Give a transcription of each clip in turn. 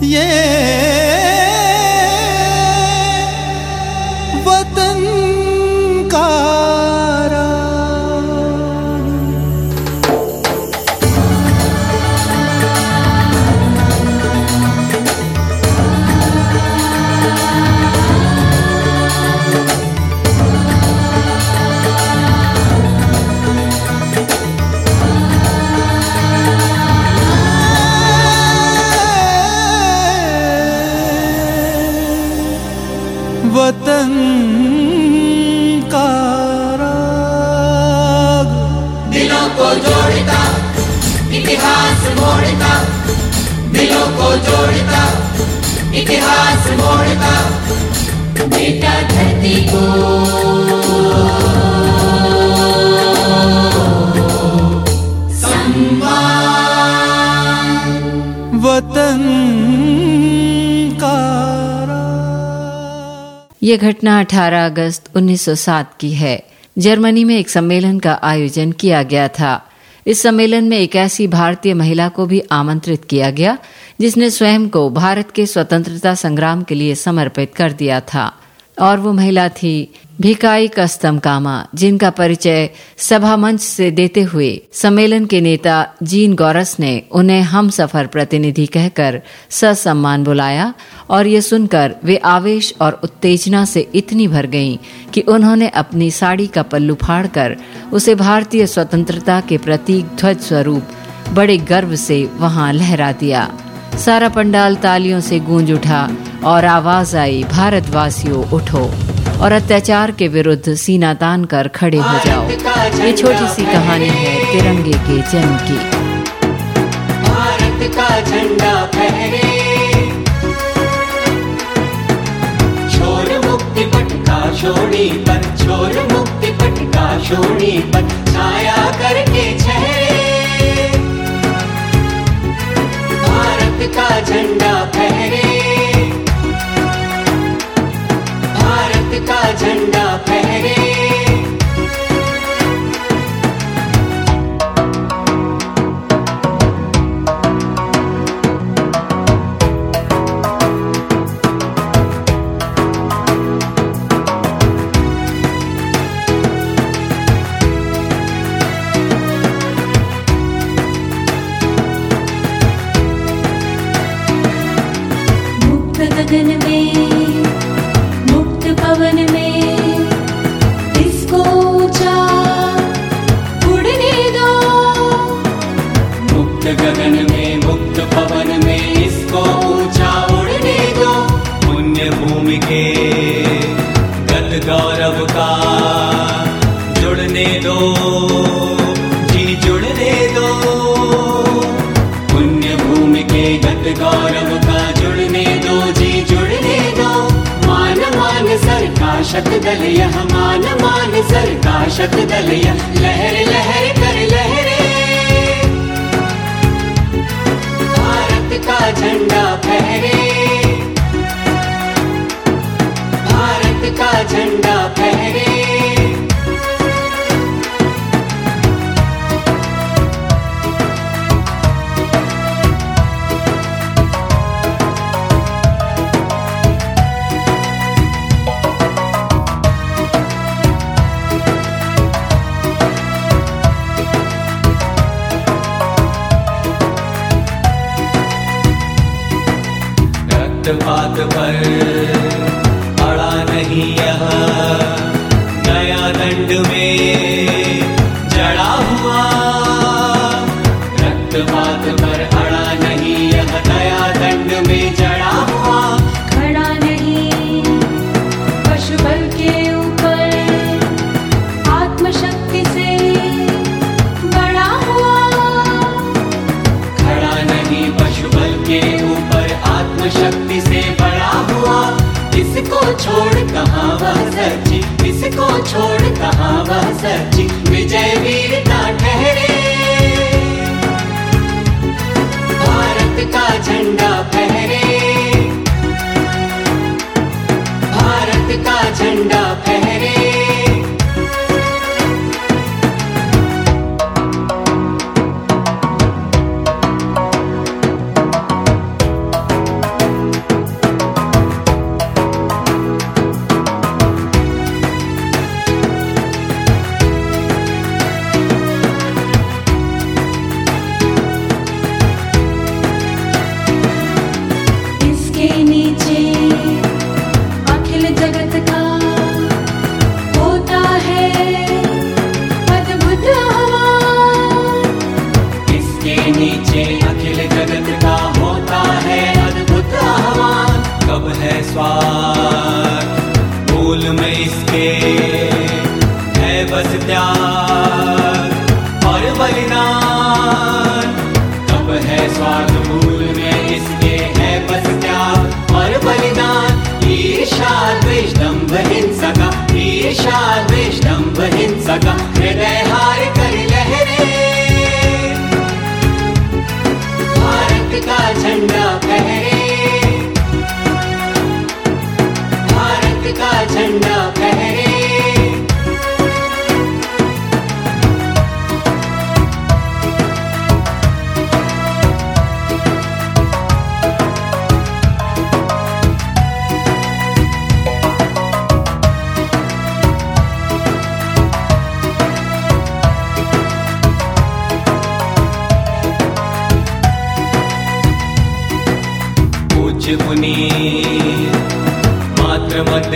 Yeah. वतन ये घटना 18 अगस्त 1907 की है। जर्मनी में एक सम्मेलन का आयोजन किया गया था। इस सम्मेलन में एक ऐसी भारतीय महिला को भी आमंत्रित किया गया, जिसने स्वयं को भारत के स्वतंत्रता संग्राम के लिए समर्पित कर दिया था। और वो महिला थी भिकाई कस्तम कामा, जिनका परिचय सभा मंच से देते हुए सम्मेलन के नेता जीन गौरस ने उन्हें हम सफ़र प्रतिनिधि कहकर ससम्मान बुलाया और ये सुनकर वे आवेश और उत्तेजना से इतनी भर गईं कि उन्होंने अपनी साड़ी का पल्लू फाड़कर उसे भारतीय स्वतंत्रता के प्रतीक ध्वज स्वरूप बड़े गर्व से वहाँ लहरा दिया। सारा पंडाल तालियों से गूंज उठा और आवाज़ आई, भारतवासियों, उठो और अत्याचार के विरुद्ध सीना तान कर खड़े हो जाओ। ये छोटी सी कहानी है तिरंगे के जन्म की। भारत झंडा का पर छोर मुक्ति पट का शोणी पर छाया करके चेहरे। का झंडा फहरे। का झंडा फहरे। शक दल मान मान सर का शत दल लहर लहर, कर लहरे। भारत का झंडा फहरे। भारत का झंडा छोड़ कहाँ वह सची इसको छोड़ कहाँ वह सची विजय वीरता ठहरे। भारत का झंडा फहरे।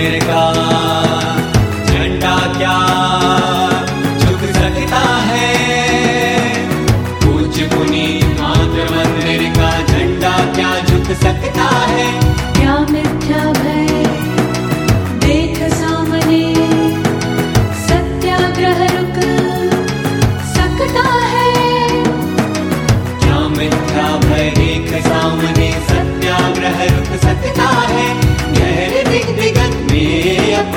मंदिर का झंडा क्या झुक सकता है? पूज्य मात्र मंदिर का झंडा क्या झुक सकता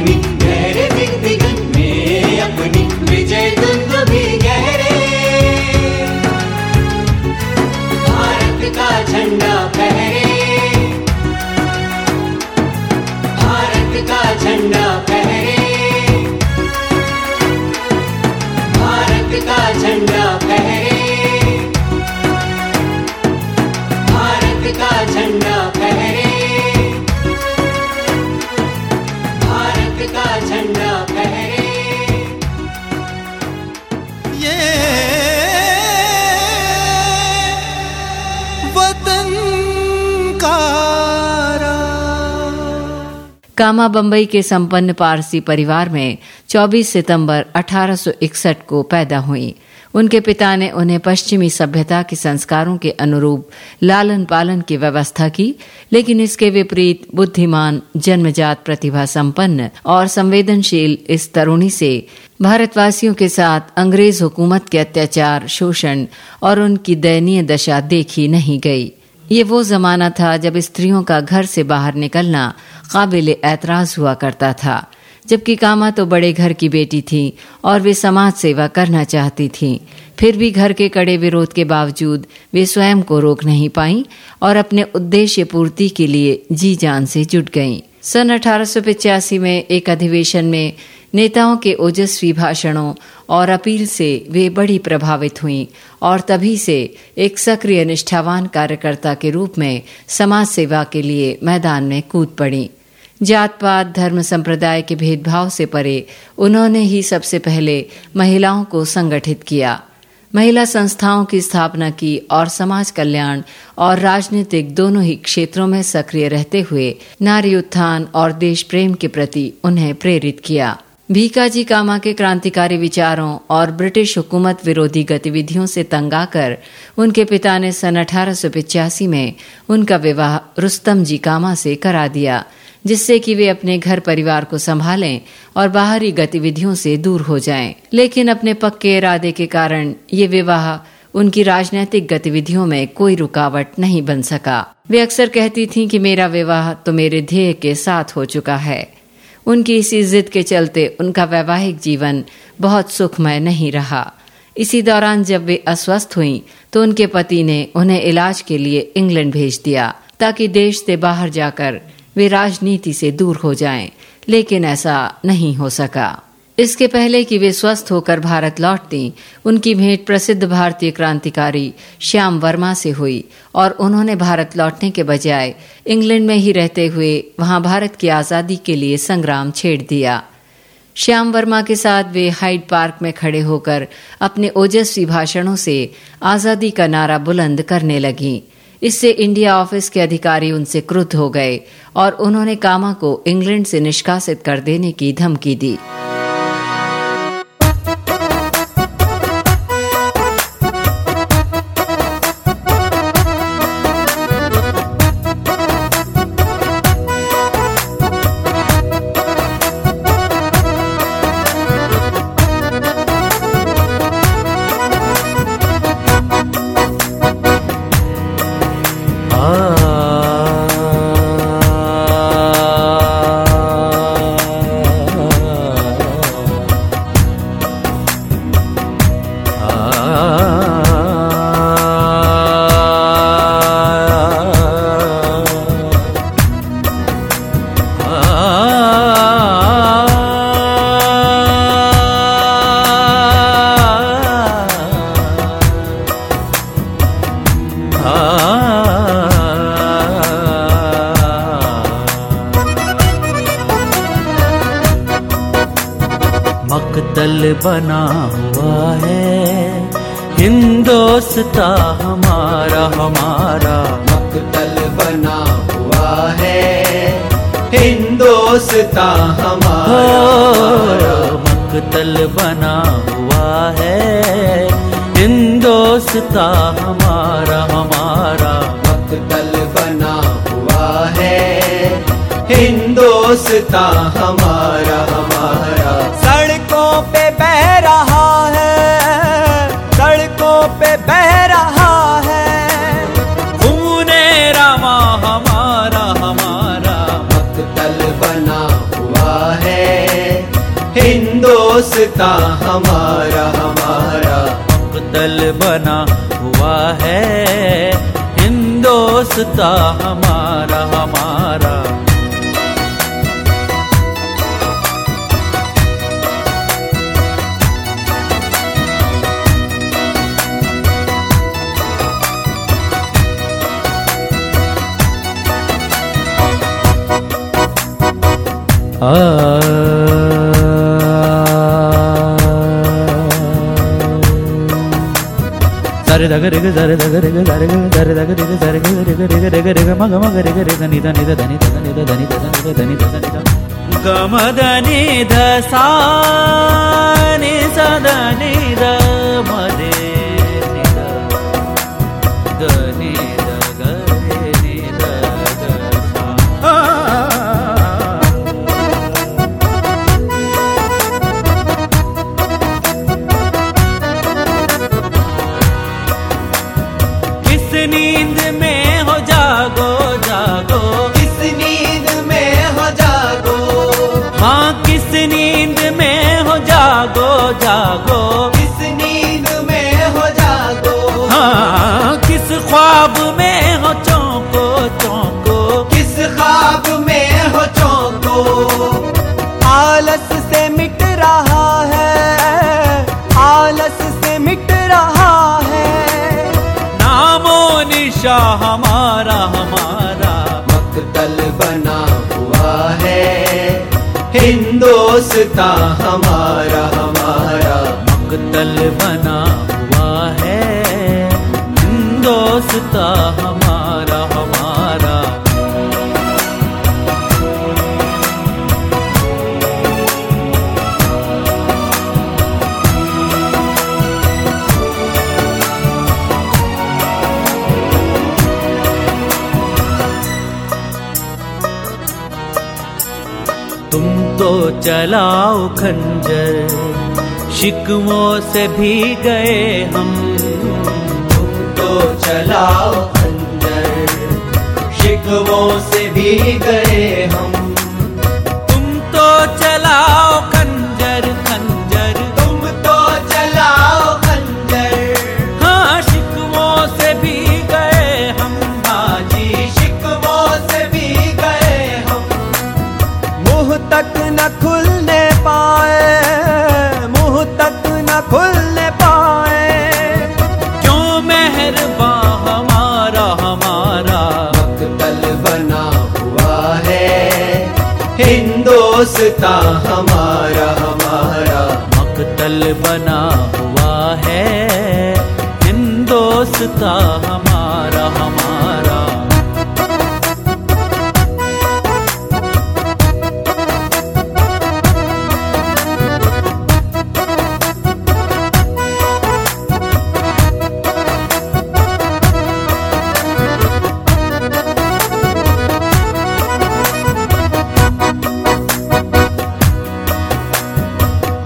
में कामा बम्बई के संपन्न पारसी परिवार में 24 सितंबर 1861 को पैदा हुई। उनके पिता ने उन्हें पश्चिमी सभ्यता के संस्कारों के अनुरूप लालन पालन की व्यवस्था की, लेकिन इसके विपरीत बुद्धिमान, जन्मजात प्रतिभा संपन्न और संवेदनशील इस तरुणी से भारतवासियों के साथ अंग्रेज़ हुकूमत के अत्याचार, शोषण और उनकी दयनीय दशा देखी नहीं गई। ये वो जमाना था जब स्त्रियों का घर से बाहर निकलना काबिल एतराज़ हुआ करता था, जबकि कामा तो बड़े घर की बेटी थी और वे समाज सेवा करना चाहती थी फिर भी घर के कड़े विरोध के बावजूद वे स्वयं को रोक नहीं पाई और अपने उद्देश्य पूर्ति के लिए जी जान से जुट गईं। सन अठारह में एक अधिवेशन में नेताओं के ओजस्वी भाषणों और अपील से वे बड़ी प्रभावित हुईं और तभी से एक सक्रिय निष्ठावान कार्यकर्ता के रूप में समाज सेवा के लिए मैदान में कूद पड़ी जात पात धर्म संप्रदाय के भेदभाव से परे, उन्होंने ही सबसे पहले महिलाओं को संगठित किया। महिला संस्थाओं की स्थापना की और समाज कल्याण और राजनीतिक दोनों ही क्षेत्रों में सक्रिय रहते हुए नारी उत्थान और देश प्रेम के प्रति उन्हें प्रेरित किया। भीकाजी कामा के क्रांतिकारी विचारों और ब्रिटिश हुकूमत विरोधी गतिविधियों से तंग आकर, उनके पिता ने सन अठारह में उनका विवाह रुस्तम जी कामा से करा दिया। जिससे कि वे अपने घर परिवार को संभालें और बाहरी गतिविधियों से दूर हो जाएँ। लेकिन अपने पक्के इरादे के कारण ये विवाह उनकी राजनीतिक गतिविधियों में कोई रुकावट नहीं बन सका। वे अक्सर कहती थीं कि मेरा विवाह तो मेरे ध्येय के साथ हो चुका है। उनकी इसी जिद के चलते उनका वैवाहिक जीवन बहुत सुखमय नहीं रहा। इसी दौरान जब वे अस्वस्थ हुईं तो उनके पति ने उन्हें इलाज के लिए इंग्लैंड भेज दिया, ताकि देश से बाहर जाकर वे राजनीति से दूर हो जाएँ, लेकिन ऐसा नहीं हो सका। इसके पहले कि वे स्वस्थ होकर भारत लौटती उनकी भेंट प्रसिद्ध भारतीय क्रांतिकारी श्याम वर्मा से हुई और उन्होंने भारत लौटने के बजाय इंग्लैंड में ही रहते हुए वहाँ भारत की आज़ादी के लिए संग्राम छेड़ दिया। श्याम वर्मा के साथ वे हाइड पार्क में खड़े होकर अपने ओजस्वी भाषणों से आज़ादी का नारा बुलंद करने लगी। इससे इंडिया ऑफ़िस के अधिकारी उनसे क्रुद्ध हो गए और उन्होंने कामा को इंग्लैंड से निष्कासित कर देने की धमकी दी। हिंदोस्ता हमारा। मकतल बना हुआ है। इन दोस्ता हमारा हमारा। मकतल बना हुआ है। हिंदोस्ता हमारा हमारा। हिंदोस्ता हमारा हमारा मकतल बना हुआ है। हिंदोस्ता हमारा हमारा। సరే దగ్గర సరే దగ్గర సరే సరే దగ్గర సరే రిగ రిగ రిగ మగ మగ రిగ రిగ నిద నిద ధని ధ నిద ధని ధ నిద ధని ధ నిద గమ ధని ధ సా ని సద ని ద మదే हिंदोस्ता हमारा हमारा मकतल बना हुआ है। दोस्ता हमारा चलाओ खंजर, शिकवों से भी गए हम। तुम तो चलाओ खंजर, शिकवों से भी गए हम। हिंदोस्ता हमारा हमारा।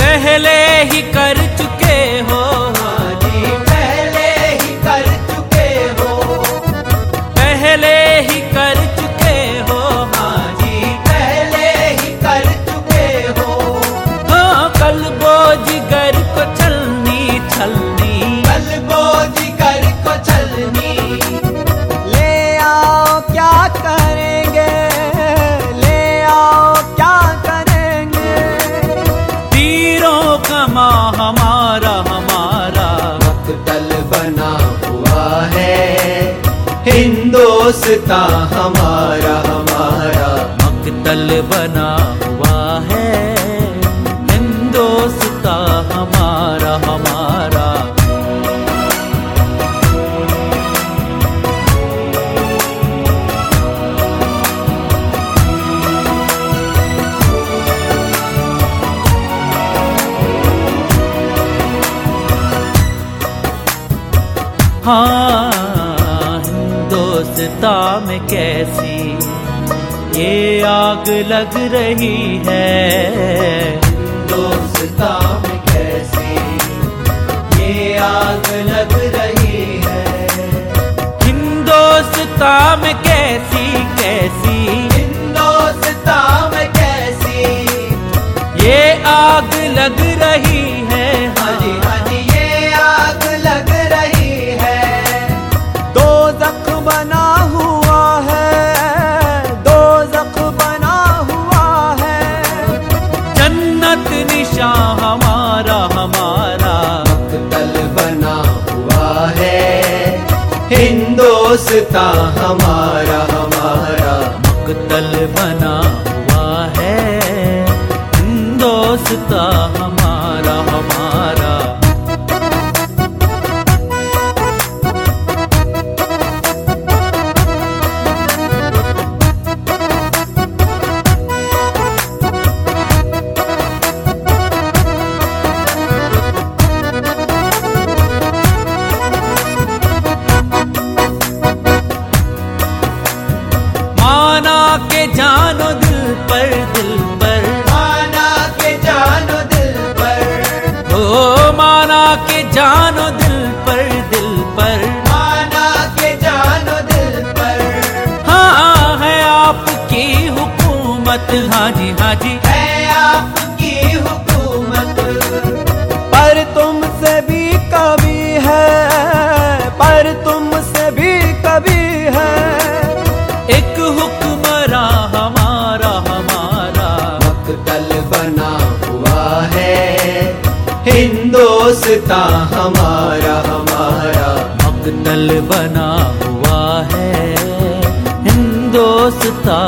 पहले ही कर हिंदोस्ता हमारा हमारा मकतल बना। में कैसी ये आग लग रही है? दोस्ता में कैसी ये आग लग रही है? हिंदोस्ता में कैसी कैसी? हिंदोस्ता में कैसी ये आग लग रही करता हमारा জানো रास्ता हमारा हमारा मकतल बना हुआ है। हिंदोसता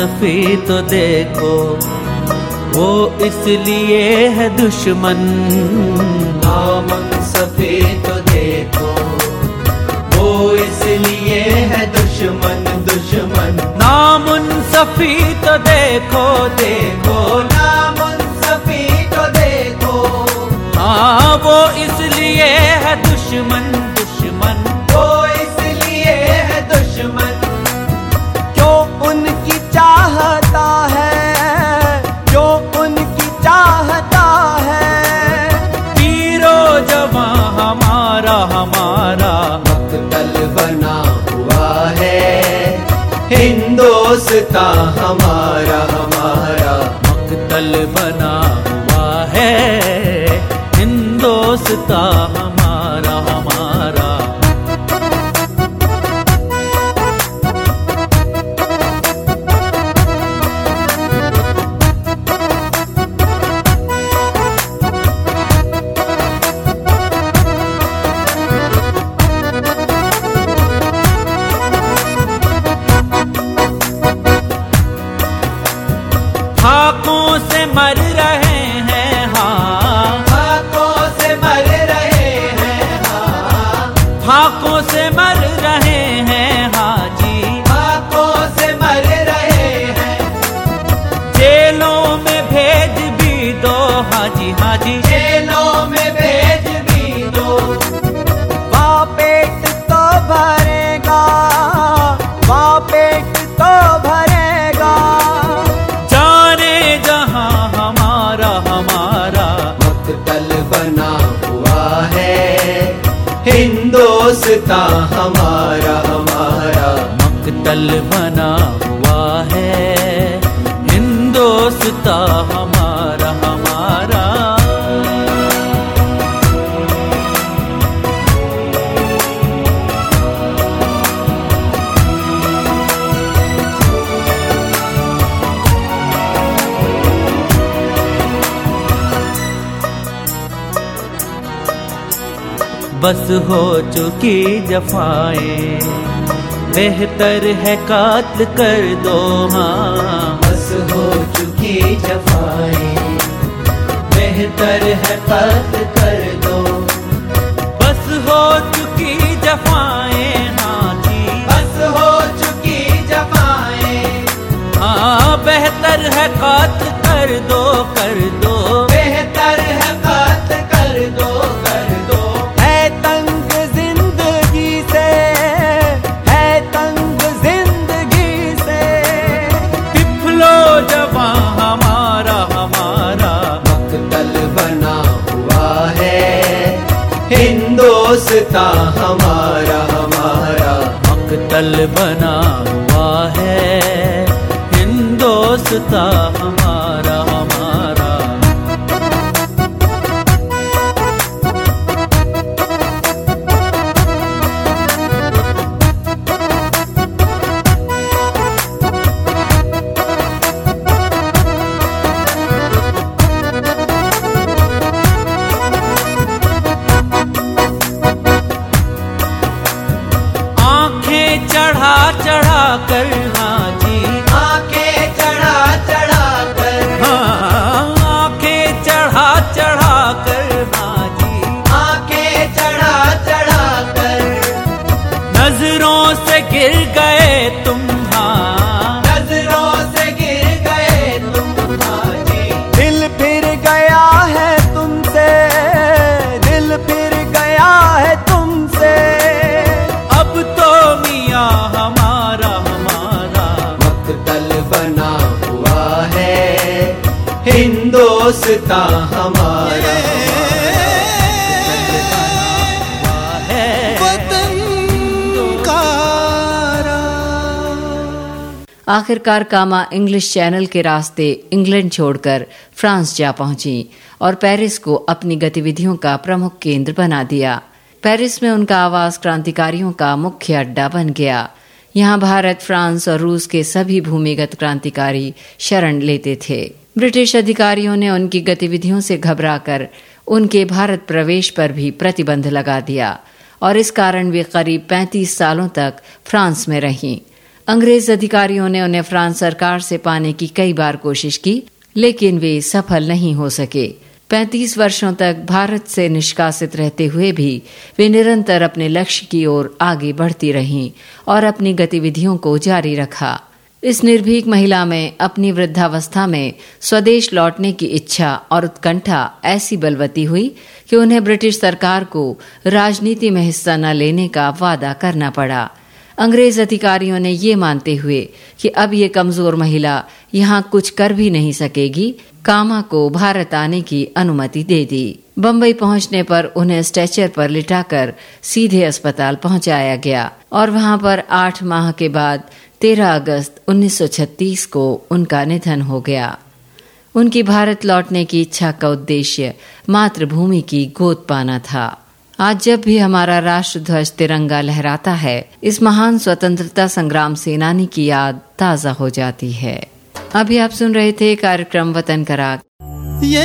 सफी तो देखो वो इसलिए है दुश्मन। नामक सफी तो देखो वो इसलिए है दुश्मन दुश्मन। नामुन सफी तो देखो देखो नामुन सफी तो देखो। हाँ वो इसलिए है दुश्मन। हमारा हमारा मकतल बना हुआ है। हिंदोस्तान hát बस हो चुकी जफाएँ। बेहतर है कात कर दो हाँ। बस हो चुकी जफाएँ। बेहतर है कात कर दो। बस हो चुकी जफाएँ हाँ जी। बस हो चुकी जफाएँ। हाँ बेहतर है कात कर दो हिंदोस्ता आखिरकार कामा इंग्लिश चैनल के रास्ते इंग्लैंड छोड़कर फ्रांस जा पहुँची और पेरिस को अपनी गतिविधियों का प्रमुख केंद्र बना दिया। पेरिस में उनका आवास क्रांतिकारियों का मुख्य अड्डा बन गया। यहाँ भारत, फ्रांस और रूस के सभी भूमिगत क्रांतिकारी शरण लेते थे। ब्रिटिश अधिकारियों ने उनकी गतिविधियों से घबराकर उनके भारत प्रवेश पर भी प्रतिबंध लगा दिया और इस कारण वे करीब 35 सालों तक फ्रांस में रहीं। अंग्रेज़ अधिकारियों ने उन्हें फ्रांस सरकार से पाने की कई बार कोशिश की, लेकिन वे सफल नहीं हो सके। 35 वर्षों तक भारत से निष्कासित रहते हुए भी वे निरंतर अपने लक्ष्य की ओर आगे बढ़ती रहीं और अपनी गतिविधियों को जारी रखा। इस निर्भीक महिला में अपनी वृद्धावस्था में स्वदेश लौटने की इच्छा और उत्कंठा ऐसी बलवती हुई कि उन्हें ब्रिटिश सरकार को राजनीति में हिस्सा न लेने का वादा करना पड़ा। अंग्रेज़ अधिकारियों ने ये मानते हुए कि अब ये कमज़ोर महिला यहाँ कुछ कर भी नहीं सकेगी, कामा को भारत आने की अनुमति दे दी। बम्बई पहुँचने पर उन्हें स्ट्रेचर पर लिटाकर सीधे अस्पताल पहुँचाया गया और वहाँ पर आठ माह के बाद 13 अगस्त 1936 को उनका निधन हो गया। उनकी भारत लौटने की इच्छा का उद्देश्य मातृभूमि की गोद पाना था। आज जब भी हमारा राष्ट्र ध्वज तिरंगा लहराता है, इस महान स्वतंत्रता संग्राम सेनानी की याद ताज़ा हो जाती है। अभी आप सुन रहे थे कार्यक्रम वतन करा ये